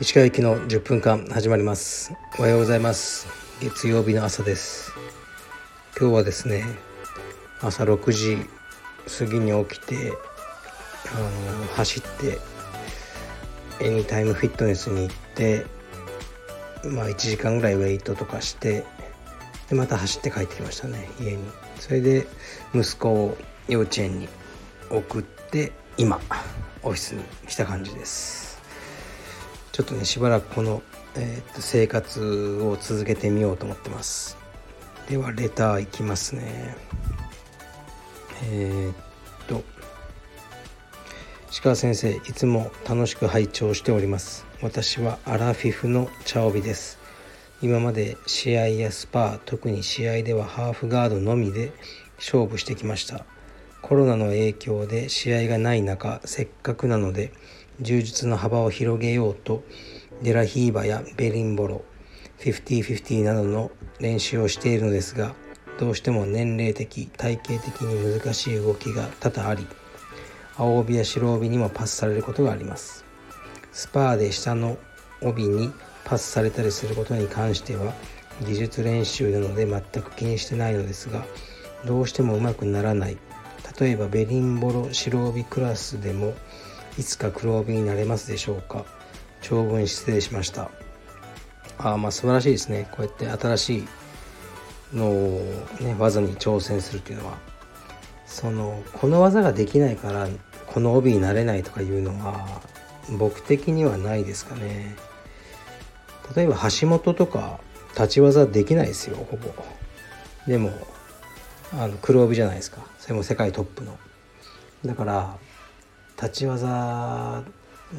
石川行きの10分間始まります。おはようございます。月曜日の朝です。今日はですね朝6時過ぎに起きてあの走ってエニタイムフィットネスに行ってまあ1時間ぐらいウェイトとかしてでまた走って帰ってきましたね家に。それで息子を幼稚園に送って今オフィスに来た感じです。ちょっとねしばらくこの、えー、と生活を続けてみようと思ってます。ではレターいきますね。えー、っと石川先生いつも楽しく拝聴しております。私はアラフィフの茶帯です。今まで試合やスパー特に試合ではハーフガードのみで勝負してきました。コロナの影響で試合がない中せっかくなので柔術の幅を広げようとデラヒーバやベリンボロ50-50などの練習をしているのですがどうしても年齢的体型的に難しい動きが多々あり青帯や白帯にもパスされることがあります。スパーで下の帯にパスされたりすることに関しては技術練習なので全く気にしてないのですがどうしてもうまくならない。例えばベリンボロ白帯クラスでもいつか黒帯になれますでしょうか？長文失礼しました。ああまあ素晴らしいですね。こうやって新しいのを、ね、技に挑戦するっていうのは。そのこの技ができないからこの帯になれないとかいうのは僕的にはないですかね。例えば橋本とか立ち技できないですよほぼ。でもあの黒帯じゃないですか。それも世界トップの。だから立ち技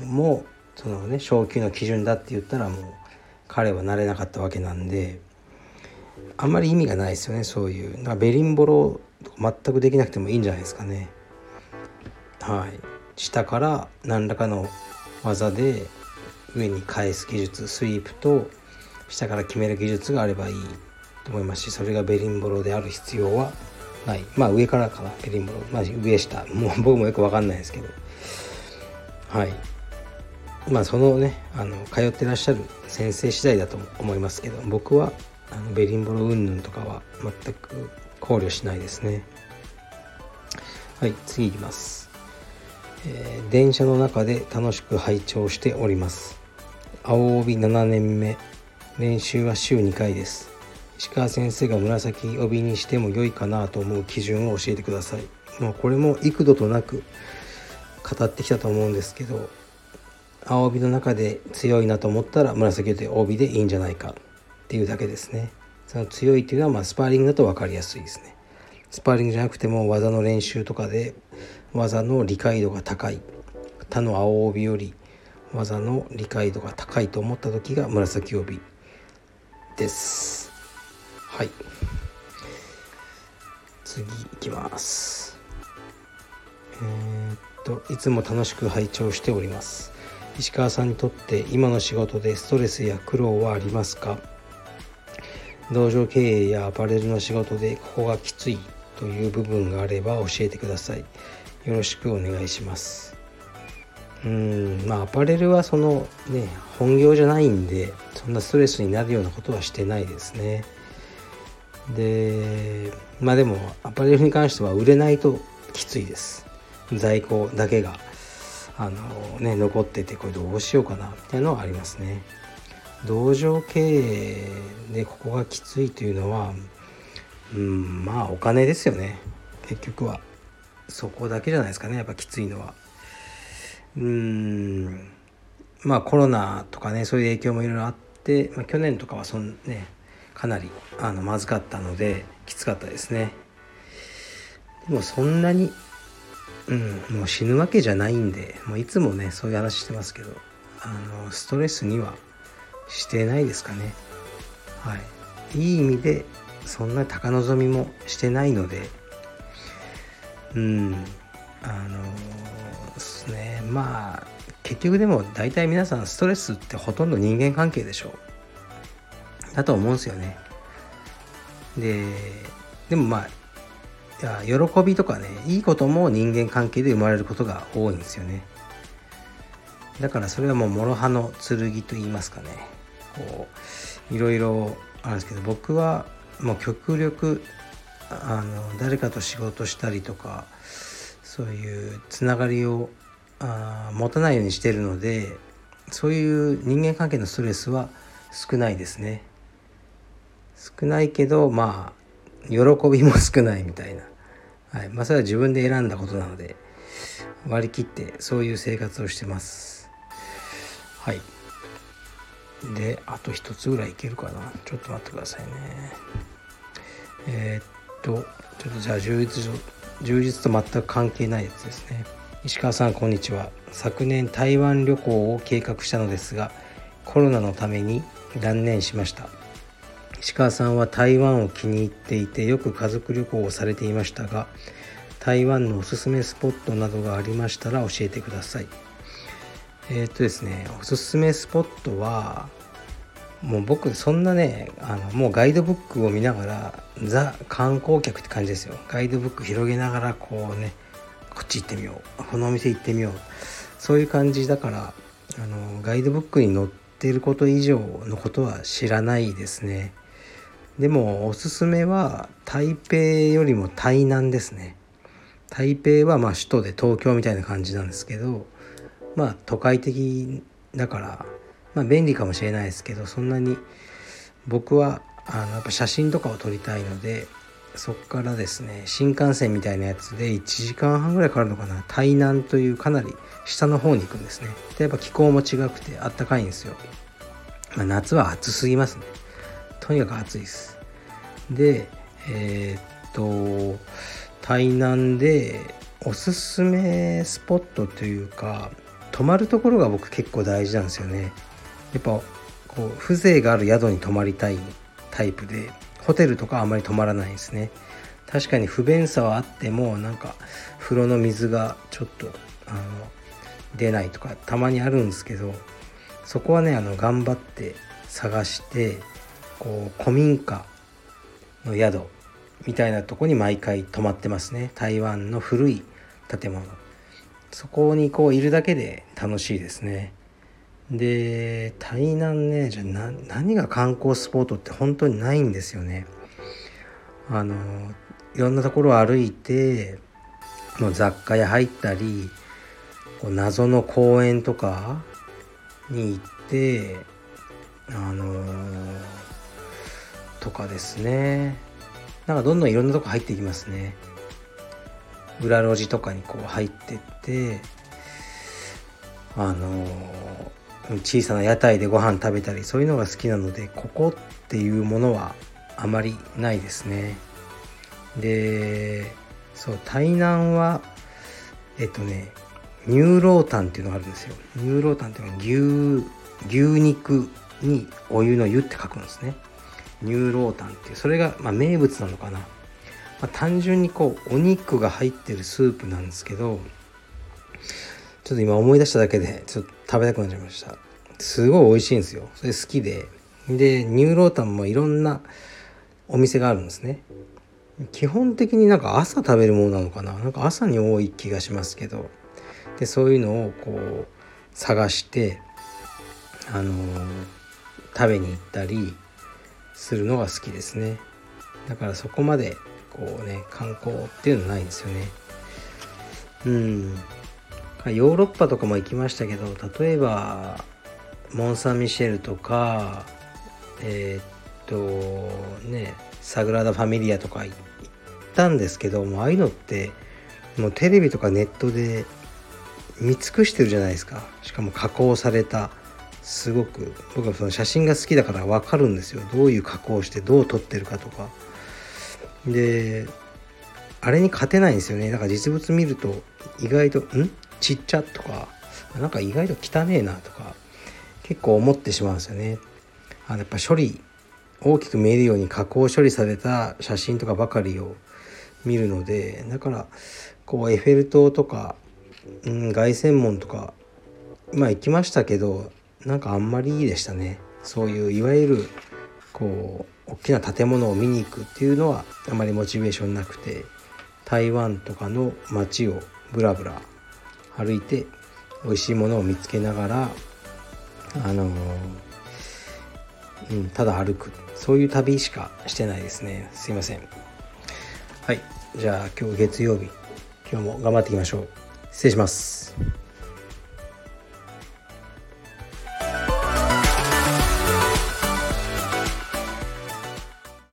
もそのね昇級の基準だって言ったらもう彼はなれなかったわけなんであんまり意味がないですよねそういう。だからベリンボロ全くできなくてもいいんじゃないですかね。はい。下から何らかの技で上に返す技術スイープと下から決める技術があればいい。思いますしそれがベリンボロである必要はない。まあ上からかなベリンボロ。まあ上下もう 僕もよく分かんないですけど。はい。まあそのねあの通ってらっしゃる先生次第だと思いますけど僕はあのベリンボロ云々とかは全く考慮しないですね。はい次いきます、えー、電車の中で楽しく拝聴しております。青帯7年目。練習は週2回です石川先生が紫帯にしても良いかなと思う基準を教えてください。もうこれも幾度となく語ってきたと思うんですけど青帯の中で強いなと思ったら紫で帯でいいんじゃないかっていうだけですね。その強いっていうのはまスパーリングだと分かりやすいですね。スパーリングじゃなくても技の練習とかで技の理解度が高い。他の青帯より技の理解度が高いと思った時が紫帯です。はい。次いきます。えー、っといつも楽しく拝聴しております。石川さんにとって今の仕事でストレスや苦労はありますか？道場経営やアパレルの仕事でここがきついという部分があれば教えてください。よろしくお願いします。うんまあアパレルはそのね本業じゃないんでそんなストレスになるようなことはしてないですね。でまあでもアパレルに関しては売れないときついです。在庫だけがあのね残っててこれどうしようかなみたいなのはありますね。道場経営でここがきついというのはうんまあお金ですよね。結局は。そこだけじゃないですかね。やっぱきついのは。うんまあコロナとかねそういう影響もいろいろあって、まあ、去年とかはそんねかなりあのまずかったのできつかったですね。でもそんなにうんもう死ぬわけじゃないんでもういつもねそういう話してますけどあのストレスにはしてないですかね。はい。いい意味でそんな高望みもしてないのでうんあのですね。まあ結局でも大体皆さんストレスってほとんど人間関係でしょう。だと思うんですよね。ででもまあ喜びとかねいいことも人間関係で生まれることが多いんですよね。だからそれはもう諸刃の剣と言いますかね。こういろいろあるんですけど僕はもう極力あの誰かと仕事したりとかそういうつながりをあ持たないようにしてるのでそういう人間関係のストレスは少ないですね。少ないけどまあ喜びも少ないみたいな、はい。まあ、それは自分で選んだことなので割り切ってそういう生活をしてます。はい。であと一つぐらいいけるかな。ちょっと待ってくださいね。えー、っとちょっとじゃあ充実充実と全く関係ないやつですね。石川さんこんにちは。昨年台湾旅行を計画したのですがコロナのために断念しました。石川さんは台湾を気に入っていてよく家族旅行をされていましたが台湾のおすすめスポットなどがありましたら教えてください。えー、っとですねおすすめスポットはもう僕そんなねあのもうガイドブックを見ながらザ観光客って感じですよ。ガイドブック広げながらこうねこっち行ってみよう。このお店行ってみよう。そういう感じだからあのガイドブックに載ってること以上のことは知らないですね。でもおすすめは台北よりも台南ですね。台北はまあ首都で東京みたいな感じなんですけどまあ都会的だからまあ便利かもしれないですけどそんなに僕はあのやっぱ写真とかを撮りたいのでそっからですね新幹線みたいなやつで1時間半ぐらいかかるのかな。台南というかなり下の方に行くんですね。でやっぱ気候も違くてあったかいんですよ、まあ、夏は暑すぎますね。とにかく暑いです。でえー、っと台南でおすすめスポットというか泊まるところが僕結構大事なんですよね。やっぱこう風情がある宿に泊まりたいタイプでホテルとかあまり泊まらないですね。確かに不便さはあってもなんか風呂の水がちょっとあの出ないとかたまにあるんですけどそこはねあの頑張って探してこう古民家の宿みたいなとこに毎回泊まってますね。台湾の古い建物。そこにこういるだけで楽しいですね。で台南ねじゃあ何が観光スポットって本当にないんですよね。あのいろんなところを歩いてもう雑貨屋入ったりこう謎の公園とかに行ってあのー、とかですね。なんかどんどんいろんなとこ入っていきますね。裏路地とかにこう入ってってあの小さな屋台でご飯食べたりそういうのが好きなのでここっていうものはあまりないですね。でそう台南はえっとね乳老炭っていうのがあるんですよ。乳老炭っていうのは牛牛肉にお湯の湯って書くんですね。乳老炭っていうそれが、まあ、名物なのかな、まあ、単純にこうお肉が入ってるスープなんですけどちょっと今思い出しただけでちょっと食べたくなっちゃいました。すごい美味しいんですよ。それ好きで。でニューロータンもいろんなお店があるんですね。基本的になんか朝食べるものなのかな。なんか朝に多い気がしますけど。でそういうのをこう探してあのー、食べに行ったりするのが好きですね。だからそこまでこうね観光っていうのないんですよね。うん。ヨーロッパとかも行きましたけど例えばモン・サン・ミシェルとかえー、っとねサグラダ・ファミリアとか行ったんですけどもああいうのってもうテレビとかネットで見尽くしてるじゃないですか。しかも加工されたすごく僕はその写真が好きだから分かるんですよ。どういう加工をしてどう撮ってるかとか。であれに勝てないんですよね。だから実物見ると意外とん？ちっちゃとか。なんか意外と汚ねえなとか。結構思ってしまうんですよね。あのやっぱ処理大きく見えるように加工処理された写真とかばかりを見るので。だからこうエッフェル塔とか、うん、凱旋門とかまあ行きましたけどなんかあんまりいいでしたね。そういういわゆるこう大きな建物を見に行くっていうのはあまりモチベーションなくて台湾とかの街をブラブラ歩いて美味しいものを見つけながらあのうん、ただ歩く。そういう旅しかしてないですね。すいません。はい。じゃあ今日月曜日。今日も頑張っていきましょう。失礼します。